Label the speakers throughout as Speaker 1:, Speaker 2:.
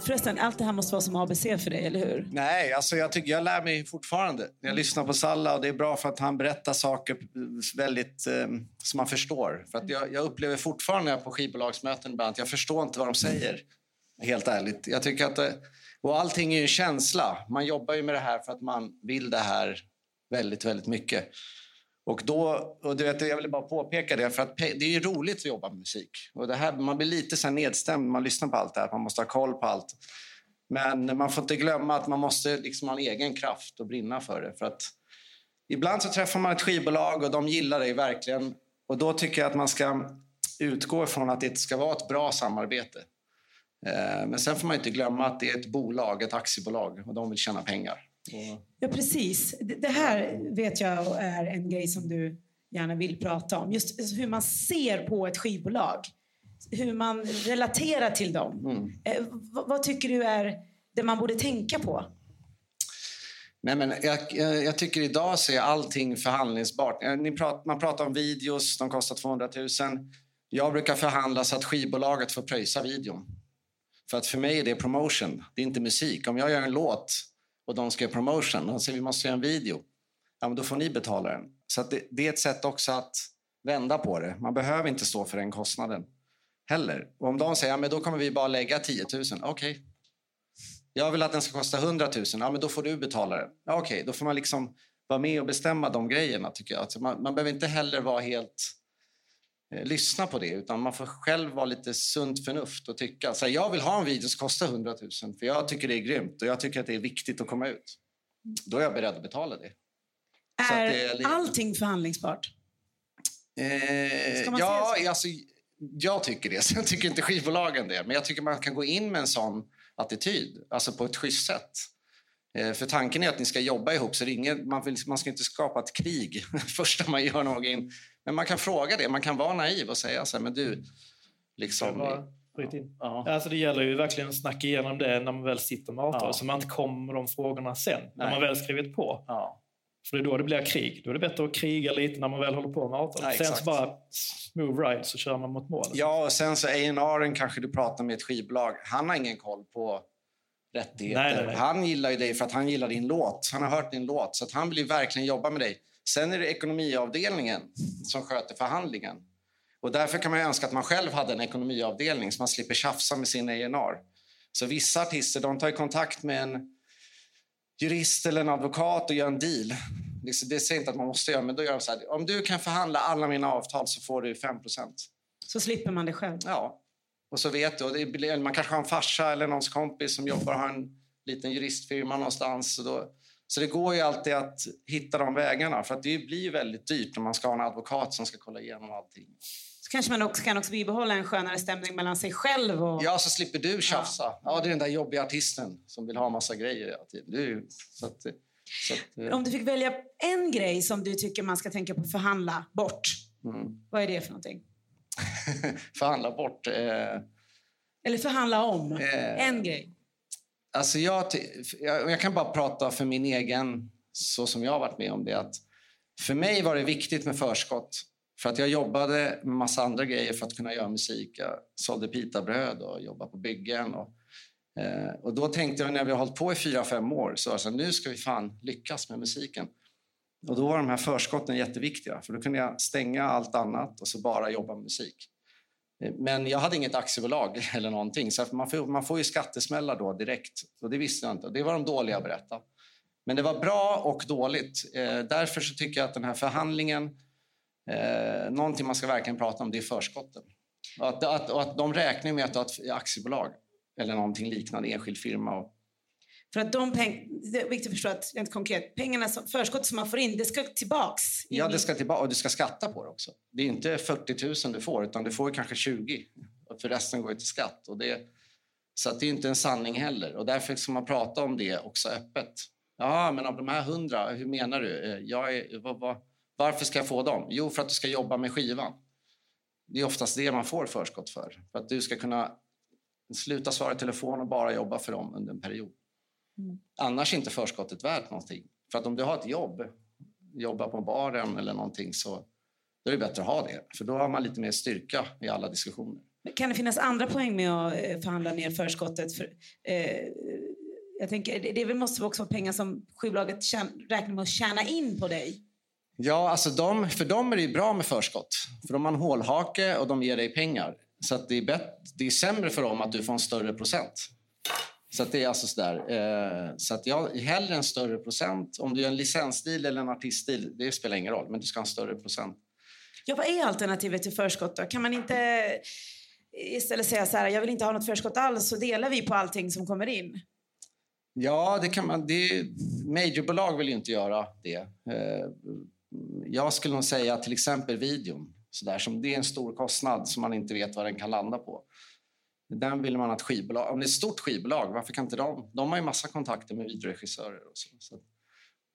Speaker 1: Förresten, allt det här måste vara som ABC för dig, eller hur?
Speaker 2: Nej, alltså jag, tycker, jag lär mig fortfarande. Jag lyssnar på Salla och det är bra för att han berättar saker väldigt eh, som man förstår. För att jag, jag upplever fortfarande när jag är på skivbolagsmöten ibland att jag förstår inte vad de säger. Helt ärligt. Jag tycker att det, och allting är ju en känsla. Man jobbar ju med det här för att man vill det här väldigt, väldigt mycket. Och då, och du vet, jag vill bara påpeka det, för att det är ju roligt att jobba med musik. Och det här, man blir lite så nedstämd när man lyssnar på allt det här, man måste ha koll på allt. Men man får inte glömma att man måste liksom ha en egen kraft och brinna för det. För att ibland så träffar man ett skivbolag och de gillar dig verkligen. Och då tycker jag att man ska utgå ifrån att det ska vara ett bra samarbete. Eh, men sen får man inte glömma att det är ett bolag, ett aktiebolag och de vill tjäna pengar.
Speaker 1: Ja, precis. Det här vet jag är en grej som du gärna vill prata om. Just hur man ser på ett skivbolag. Hur man relaterar till dem. Mm. Eh, vad tycker du är det man borde tänka på?
Speaker 2: Nej, men jag, jag, jag, tycker idag så är allting förhandlingsbart. Prat, man pratar om videos, de kostar 200 000. Jag brukar förhandla så att skivbolaget får pröjsa videon. För att för mig är det promotion, det är inte musik. Om jag gör en låt och de ska göra promotion och säger vi måste göra en video, ja, men då får ni betala den. Så det, det, är ett sätt också att vända på det. Man behöver inte stå för den kostnaden heller. Och om de säger ja, men då kommer vi bara lägga 10 000, okej. Okay. Jag vill att den ska kosta 100 000, ja, men då får du betala den. Ja, okej, okay. då får man liksom vara med och bestämma de grejerna tycker jag. Alltså man, man behöver inte heller vara helt lyssna på det utan man får själv vara lite sunt förnuft och tycka så här, jag vill ha en video som kostar 100 000 för jag tycker det är grymt och jag tycker att det är viktigt att komma ut. Då är jag beredd att betala det.
Speaker 1: Är, det är allting förhandlingsbart?
Speaker 2: Eh, ja, alltså, jag tycker det. Sen tycker inte skivbolagen det. Men jag tycker man kan gå in med en sån attityd, alltså på ett schysst sätt. Eh, för tanken är att ni ska jobba ihop, så det ingen, man, vill, man ska inte skapa ett krig första man gör någonting. Men man kan fråga det, man kan vara naiv och säga så här, men du, liksom...
Speaker 3: Ja. Alltså det gäller ju verkligen att snacka igenom det när man väl sitter med avtal, ja. så man inte kommer med de frågorna sen, Nej. när man väl skrivit på. Ja. För det är då det blir krig. Då är det bättre att kriga lite när man väl håller på med avtalet. sen så bara smooth ride så kör man mot målet.
Speaker 2: Ja, och sen så A&R kanske du pratar med ett skivbolag. Han har ingen koll på rättigheter. Nej, nej, nej. Han gillar ju dig för att han gillar din låt. Han har hört din låt, så att han vill verkligen jobba med dig. Sen är det ekonomiavdelningen som sköter förhandlingen. Och därför kan man önska att man själv hade en ekonomiavdelning så man slipper tjafsa med sin A&R. Så vissa artister de tar kontakt med en jurist eller en advokat och gör en deal. Det säger inte att man måste göra, men då gör de så här. Om du kan förhandla alla mina avtal så får du 5%
Speaker 1: Så slipper man det själv?
Speaker 2: Ja. Och så vet du. man kanske har en farsa eller någons kompis som jobbar och har en liten juristfirma någonstans. Så, då, så det går ju alltid att hitta de vägarna. För att det blir väldigt dyrt när man ska ha en advokat som ska kolla igenom allting.
Speaker 1: Så kanske man också kan också bibehålla en skönare stämning mellan sig själv och...
Speaker 2: Ja, så slipper du tjafsa. Ja, ja det är den där jobbiga artisten som vill ha massa grejer hela tiden. Du, så att,
Speaker 1: så att, eh. Om du fick välja en grej som du tycker man ska tänka på att förhandla bort, mm. vad är det för någonting?
Speaker 2: förhandla bort? Eh...
Speaker 1: Eller förhandla om? Eh... En grej.
Speaker 2: Alltså jag, jag, kan bara prata för min egen, så som jag har varit med om det. Att för mig var det viktigt med förskott. För att jag jobbade med massa andra grejer för att kunna göra musik. Jag sålde pitabröd och jobbade på byggen. Och, eh, och då tänkte jag när vi har hållit på i fyra, fem år så alltså, så här, nu ska vi fan lyckas med musiken. Och då var de här förskotten jätteviktiga för då kunde jag stänga allt annat och så bara jobba med musik. Men jag hade inget aktiebolag eller någonting så man får, man får ju skattesmällar då direkt och det visste jag inte. Det var de dåliga att berätta. Men det var bra och dåligt. Eh, därför så tycker jag att den här förhandlingen Eh, någonting man ska verkligen prata om det är förskotten. Och att, att, och att de räknar med att du har ett aktiebolag eller någonting liknande, enskild firma. Och...
Speaker 1: För att de peng... Det är viktigt att förstå att rent konkret, pengarna som, förskottet som man får in, det ska tillbaks?
Speaker 2: Ja, det ska tillbaka och du ska skatta på det också. Det är inte 40 000 du får, utan du får kanske 20 för resten går till skatt. Och det, så det är inte en sanning heller och därför ska man prata om det också öppet. Ja, men av de här 100, hur menar du? Eh, jag är, vad, vad, varför ska jag få dem? Jo, för att du ska jobba med skivan. Det är oftast det man får förskott för. För att du ska kunna sluta svara i telefon och bara jobba för dem under en period. Mm. Annars är inte förskottet värt någonting. För att om du har ett jobb, jobbar på baren eller någonting så Då är det bättre att ha det, för då har man lite mer styrka i alla diskussioner.
Speaker 1: Kan det finnas andra poäng med att eh, förhandla ner förskottet? För, eh, jag tänker, det, måste också vara pengar som skivbolaget räknar med att tjäna in på dig.
Speaker 2: Ja, alltså de, för dem är det bra med förskott. För de har en hålhake och de ger dig pengar. Så det, är bättre, det är sämre för dem att du får en större procent. Så det är alltså sådär. Eh, så att jag hellre en större procent. Om du gör en licensstil eller en artiststil, det spelar ingen roll. Men du ska ha en större procent.
Speaker 1: Ja, vad är alternativet till förskott då? Kan man inte istället säga så här, jag vill inte ha något förskott alls, så delar vi på allting som kommer in?
Speaker 2: Ja, det kan man. Det, majorbolag vill ju inte göra det. Eh, jag skulle nog säga till exempel videon. Så där, som det är en stor kostnad som man inte vet vad den kan landa på. Den vill man att skivbolag... Om det är ett stort skivbolag, varför kan inte de... De har ju massa kontakter med videoregissörer. Och så, så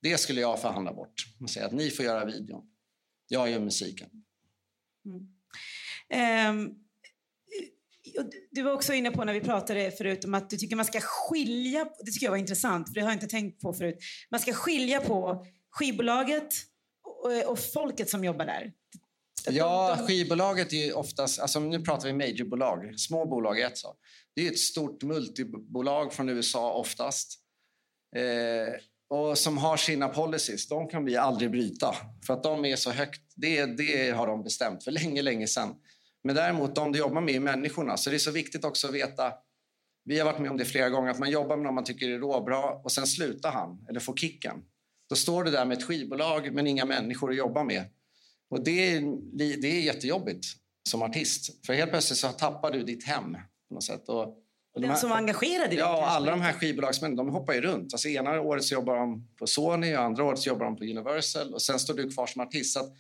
Speaker 2: det skulle jag förhandla bort. Och säga att ni får göra videon. Jag gör musiken.
Speaker 1: Mm. Um, du var också inne på när vi pratade förut om att du tycker man ska skilja... Det tycker jag var intressant, för det har jag inte tänkt på förut. Man ska skilja på skivbolaget och, och folket som jobbar där.
Speaker 2: Ja, skivbolaget är oftast... Alltså nu pratar vi majorbolag. Små bolag är ett så. Det är ett stort multibolag från USA oftast. Eh, och som har sina policies. De kan vi aldrig bryta. För att de är så högt. Det, det har de bestämt för länge, länge sedan. Men däremot de du jobbar med är människorna. Så det är så viktigt också att veta. Vi har varit med om det flera gånger. Att man jobbar med någon man tycker är råbra och sen slutar han eller får kicken. Då står du där med ett skivbolag men inga människor att jobba med. Och det är, det är jättejobbigt som artist. För helt plötsligt så tappar du ditt hem på något sätt. Och,
Speaker 1: och den här, som var engagerad i
Speaker 2: det? Ja, alla de här skivbolagsmännen de hoppar ju runt. Alltså, ena året så jobbar de på Sony och andra året så jobbar de på Universal och sen står du kvar som artist. Så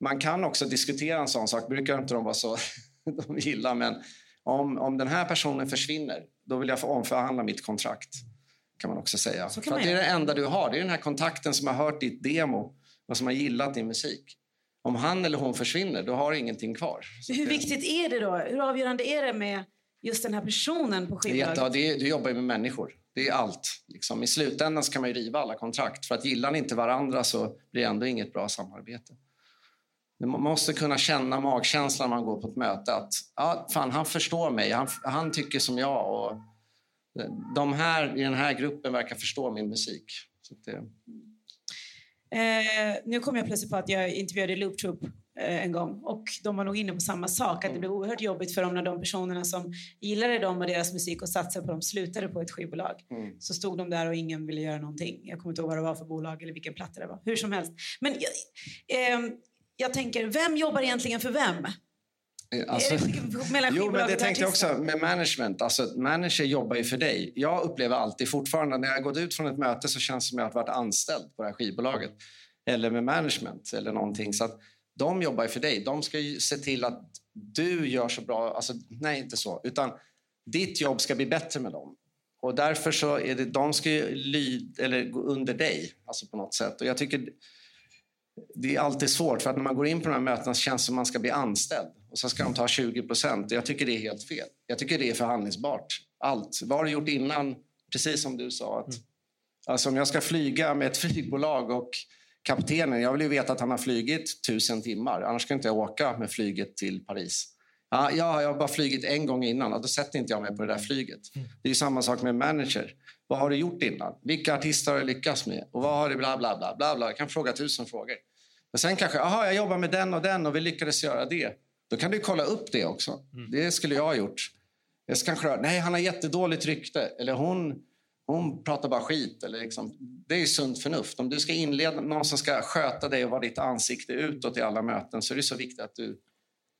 Speaker 2: man kan också diskutera en sån sak. brukar inte de vara så de gillar, men om, om den här personen försvinner, då vill jag få omförhandla mitt kontrakt. Kan man också säga. För det är det enda du har. Det är den här kontakten som har hört ditt demo och som har gillat din musik om han eller hon försvinner, då har ingenting kvar.
Speaker 1: Så hur viktigt är det då? Hur avgörande är det med just den här personen på skivbolaget?
Speaker 2: Ja, det är, du jobbar ju med människor. Det är allt. Liksom. I slutändan kan man riva alla kontrakt. För att gillar inte varandra så blir det ändå inget bra samarbete. Man måste kunna känna magkänslan när man går på ett möte. Att ja, fan, han förstår mig, han, han tycker som jag. Och de här i den här gruppen verkar förstå min musik. Så det...
Speaker 1: Eh, nu kom jag plötsligt på att jag intervjuade Loop Troop eh, en gång och de var nog inne på samma sak, att det blev oerhört jobbigt för dem när de personerna som gillade dem och deras musik och satsade på dem slutade på ett skivbolag. Mm. Så stod de där och ingen ville göra någonting. Jag kommer inte ihåg vad det var för bolag eller vilken platta det var. Hur som helst. Men jag, eh, jag tänker, vem jobbar egentligen för vem?
Speaker 2: Alltså, jo, men det tänkte jag också med management. Alltså, manager jobbar ju för dig. Jag upplever alltid fortfarande när jag gått ut från ett möte så känns det som att jag har varit anställd på det här skivbolaget. Eller med management eller någonting. Så att de jobbar ju för dig. De ska ju se till att du gör så bra... Alltså, nej, inte så. Utan ditt jobb ska bli bättre med dem. Och därför så är det, de ska ju lyd, eller gå under dig alltså på något sätt. Och jag tycker det är alltid svårt för att när man går in på de här mötena så känns det som att man ska bli anställd och så ska de ta 20 procent. Jag tycker det är helt fel. Jag tycker det är förhandlingsbart. Allt. Vad har du gjort innan? Precis som du sa. Att, mm. alltså om jag ska flyga med ett flygbolag och kaptenen, jag vill ju veta att han har flygit tusen timmar. Annars ska inte jag åka med flyget till Paris. Ja, jag har bara flygit en gång innan och då sätter inte jag mig på det där flyget. Mm. Det är samma sak med manager. Vad har du gjort innan? Vilka artister har du lyckats med? Och vad har du bla bla bla bla bla. Jag kan fråga tusen frågor. Men sen kanske, aha, jag jobbar med den och den och vi lyckades göra det. Då kan du kolla upp det också. Mm. Det skulle jag ha gjort. Jag kanske nej han har jättedåligt rykte. Eller hon, hon pratar bara skit. Eller liksom, det är sunt förnuft. Om du ska inleda någon som ska sköta dig och vara ditt ansikte utåt i alla möten så är det så viktigt att du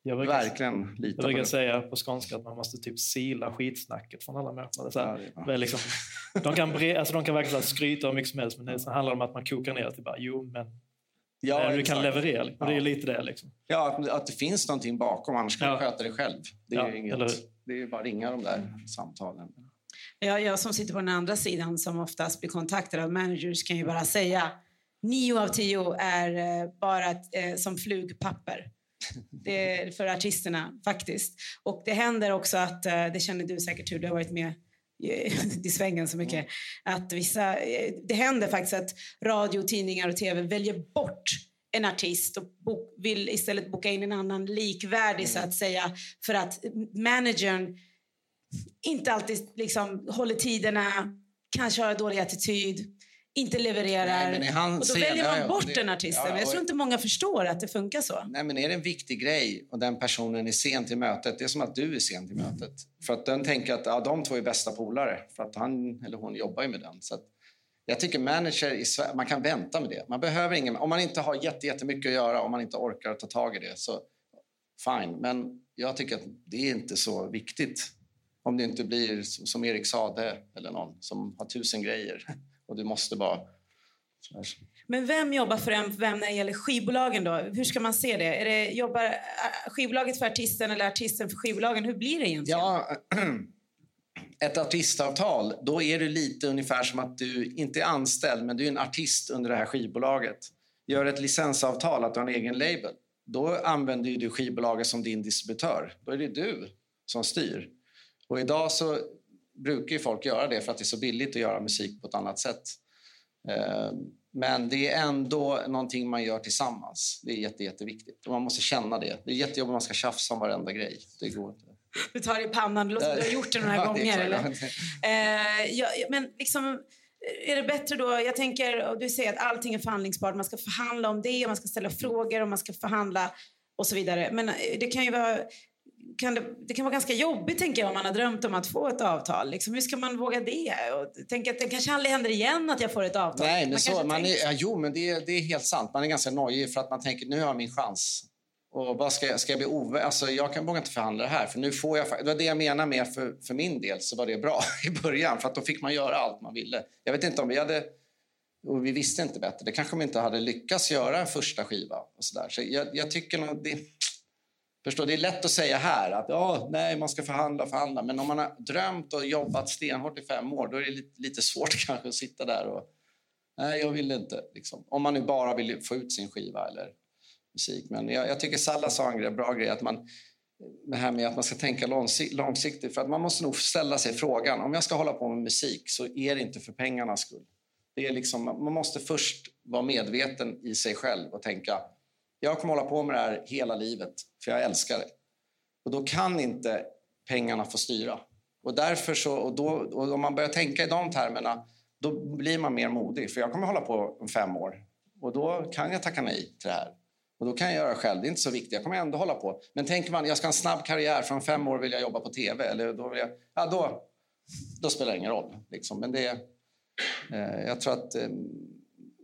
Speaker 2: jag brukar, verkligen litar
Speaker 3: Jag brukar säga på skånska att man måste typ sila skitsnacket från alla möten. Så här, ja, ja. liksom, de, kan bre, alltså de kan verkligen skryta hur mycket som helst men det handlar om att man kokar ner till bara jo men Ja, du kan leverera. Och det är lite det. Liksom.
Speaker 2: Ja, att, att det finns någonting bakom, annars kan ja. du sköta det själv. Det är, ja, inget, det är bara att ringa de där samtalen.
Speaker 1: Ja, jag som sitter på den andra sidan som oftast blir kontaktad av managers kan ju bara säga nio av tio är eh, bara eh, som flugpapper. Det är för artisterna faktiskt. Och det händer också att, eh, det känner du säkert hur du har varit med i svängen så mycket. Mm. Att vissa, det händer faktiskt att radio, tidningar och tv väljer bort en artist och vill istället boka in en annan likvärdig mm. så att säga för att managern inte alltid liksom håller tiderna, kanske har dålig attityd inte levererar. Nej, och då scen, väljer man ja, bort det, den artisten. Ja, jag tror inte många förstår att det funkar så.
Speaker 2: Nej, men är det en viktig grej och den personen är sen till mötet, det är som att du är sen till mötet. För att den tänker att ja, de två är bästa polare, för att han eller hon jobbar ju med den. Så jag tycker manager i Sverige, man kan vänta med det. Man behöver ingen, om man inte har jättemycket att göra, om man inte orkar ta tag i det, så fine. Men jag tycker att det är inte så viktigt. Om det inte blir som Erik Sade eller någon som har tusen grejer och du måste bara...
Speaker 1: Men vem jobbar för vem när det gäller skivbolagen då? Hur ska man se det? Är det jobbar äh, skivbolaget för artisten eller artisten för skivbolagen? Hur blir det egentligen?
Speaker 2: Ja, ett artistavtal, då är det lite ungefär som att du inte är anställd men du är en artist under det här skivbolaget. Gör ett licensavtal, att du har en egen label. Då använder du skivbolaget som din distributör. Då är det du som styr. Och idag så brukar ju folk göra det för att det är så billigt att göra musik på ett annat sätt. Eh, men det är ändå någonting man gör tillsammans. Det är jätte, jätteviktigt. Och man måste känna det. Det är jättejobbigt om man ska tjafsa om varenda grej. Det går inte.
Speaker 1: Du tar det i pannan. Det låter som du har gjort det några gånger. Eller? Eh, ja, men liksom, är det bättre då? Jag tänker, och du säger att allting är förhandlingsbart. Man ska förhandla om det, och man ska ställa frågor och man ska förhandla och så vidare. Men det kan ju vara kan det, det, kan vara ganska jobbigt tänker jag om man har drömt om att få ett avtal. Liksom, hur ska man våga det? Och tänk att det kanske aldrig händer igen att jag får ett avtal.
Speaker 2: Nej, men man så, man är, ja, jo, men det, det är helt sant. Man är ganska nojig för att man tänker nu har jag min chans. Och vad ska, jag, ska jag bli ove alltså, Jag kan våga inte förhandla det här. För nu får jag, det var det jag menar med för, för min del så var det bra i början. För att då fick man göra allt man ville. Jag vet inte om vi hade och vi visste inte bättre. Det kanske vi inte hade lyckats göra en första skiva. Och så där. Så jag, jag tycker nog det, Förstår, det är lätt att säga här att ja, nej, man ska förhandla och förhandla. Men om man har drömt och jobbat stenhårt i fem år då är det lite, lite svårt kanske att sitta där och nej, jag vill inte. Liksom. Om man nu bara vill få ut sin skiva eller musik. Men jag, jag tycker Salla sa en grej, bra grej att man det här med att man ska tänka långsiktigt. För att man måste nog ställa sig frågan, om jag ska hålla på med musik så är det inte för pengarnas skull. Det är liksom, man måste först vara medveten i sig själv och tänka jag kommer hålla på med det här hela livet, för jag älskar det. Och då kan inte pengarna få styra. Och därför så, och då, och om man börjar tänka i de termerna, då blir man mer modig. För jag kommer hålla på om fem år och då kan jag tacka nej till det här. Och då kan jag göra det själv. Det är inte så viktigt. Jag kommer ändå hålla på. Men tänker man jag ska ha en snabb karriär, från fem år vill jag jobba på tv. Eller då, vill jag, ja, då, då spelar det ingen roll. Liksom. Men det, eh, jag tror att eh,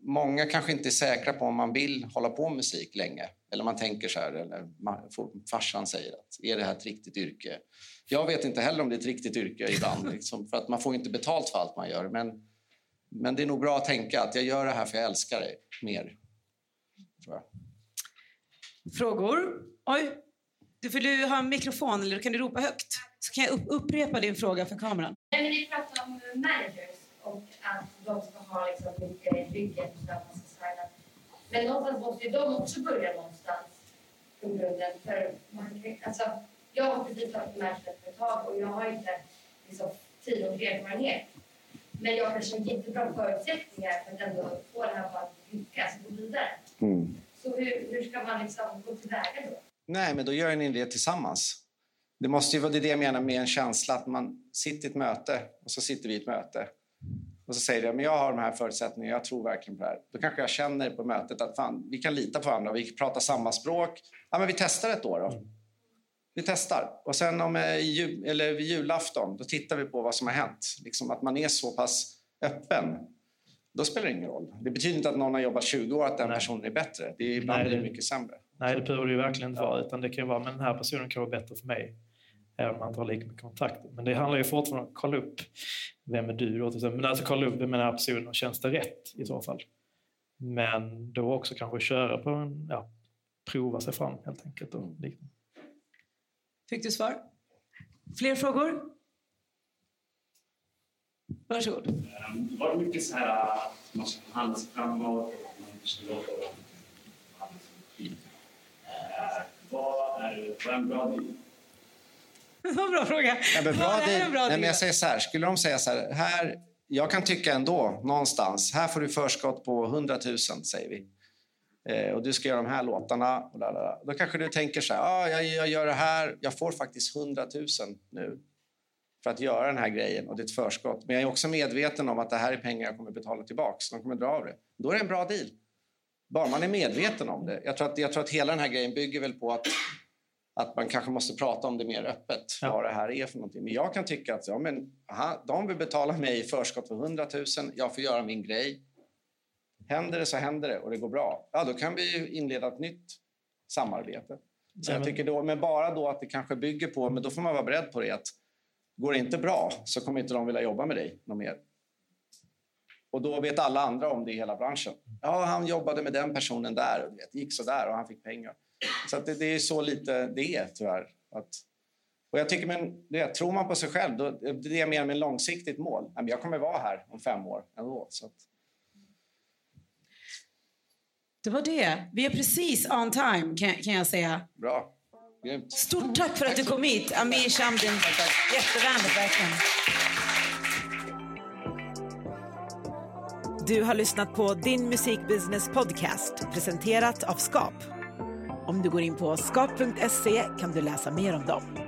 Speaker 2: många kanske inte är säkra på om man vill hålla på med musik länge. Eller man tänker så här, eller farsan säger att är det här ett riktigt yrke? Jag vet inte heller om det är ett riktigt yrke ibland, liksom, för att man får inte betalt för allt man gör. Men, men det är nog bra att tänka att jag gör det här för jag älskar det mer.
Speaker 1: Frågor? Oj, du, får du ha en mikrofon eller kan du ropa högt? Så kan jag upprepa din fråga för kameran.
Speaker 4: Nej, men vi pratar om managers att de ska ha liksom lite trygghet för att man ska styla. Men någonstans måste ju de också börja någonstans från grunden. För man, alltså, jag har precis varit managementföretag och jag har inte liksom, tid och erfarenhet. Men jag kanske har jättebra förutsättningar för att ändå få det här att lyckas och gå vidare. Mm. Så hur, hur ska man liksom gå tillväga då?
Speaker 2: Nej, men då gör ni det tillsammans. Det måste ju vara det jag menar med en känsla att man sitter i ett möte och så sitter vi i ett möte och så säger jag men jag har de här förutsättningarna, jag tror verkligen på det här. Då kanske jag känner på mötet att fan, vi kan lita på varandra, vi pratar samma språk. Ja, men vi testar ett år då. Vi testar. Och sen om, eh, jul, eller vid julafton, då tittar vi på vad som har hänt. Liksom att man är så pass öppen. Då spelar det ingen roll. Det betyder inte att någon har jobbat 20 år att den Nej. personen är bättre. Det är ibland Nej, det, mycket sämre.
Speaker 3: Nej, det behöver det ju verkligen inte vara. Utan det kan vara, men den här personen kan vara bättre för mig även om man inte har lika mycket kontakt. Men det handlar ju fortfarande om att kolla upp vem är du då? Men alltså kolla upp vem är den här personen och känns det rätt i så fall? Men då också kanske köra på en, ja, prova sig fram helt enkelt. Och liknande.
Speaker 1: Fick du svar? Fler frågor? Varsågod.
Speaker 5: Um, var det mycket så här att man ska förhandla sig framåt och man ska låta uh, vad är, vad är en bra deal?
Speaker 1: Det var en bra fråga. Ja, men bra
Speaker 2: det, bra nej, men jag säger så här, skulle de säga så här, här, jag kan tycka ändå någonstans, här får du förskott på 100 000 säger vi. Eh, och du ska göra de här låtarna. Och lalala. Då kanske du tänker så här, ah, jag, jag gör det här, jag får faktiskt 100 000 nu för att göra den här grejen och det är ett förskott. Men jag är också medveten om att det här är pengar jag kommer betala tillbaka. De kommer dra av det. Då är det en bra deal. Bara man är medveten om det. Jag tror att, jag tror att hela den här grejen bygger väl på att, att man kanske måste prata om det mer öppet. Ja. Vad det här är för någonting. Men jag kan tycka att ja, men, aha, de vill betala mig i förskott för 100 000. Jag får göra min grej. Händer det så händer det och det går bra. Ja, då kan vi inleda ett nytt samarbete. Så jag tycker då, men bara då att det kanske bygger på, men då får man vara beredd på det att går det inte bra så kommer inte de vilja jobba med dig något mer. Och då vet alla andra om det i hela branschen. Ja, han jobbade med den personen där och det gick så där och han fick pengar. Så det, det, är så lite det är tyvärr. Att, och jag tycker, men det, tror man på sig själv, då, det är mer med långsiktigt mål. Jag kommer vara här om fem år ändå. Så att,
Speaker 1: det var det. Vi är precis on time kan, kan jag säga.
Speaker 2: Bra.
Speaker 1: Grymt. Stort tack för att du kom hit, Amir Shamdin. Jättevänligt, verkligen.
Speaker 6: Du har lyssnat på Din musikbusiness podcast presenterat av Skap. Om du går in på skap.se kan du läsa mer om dem.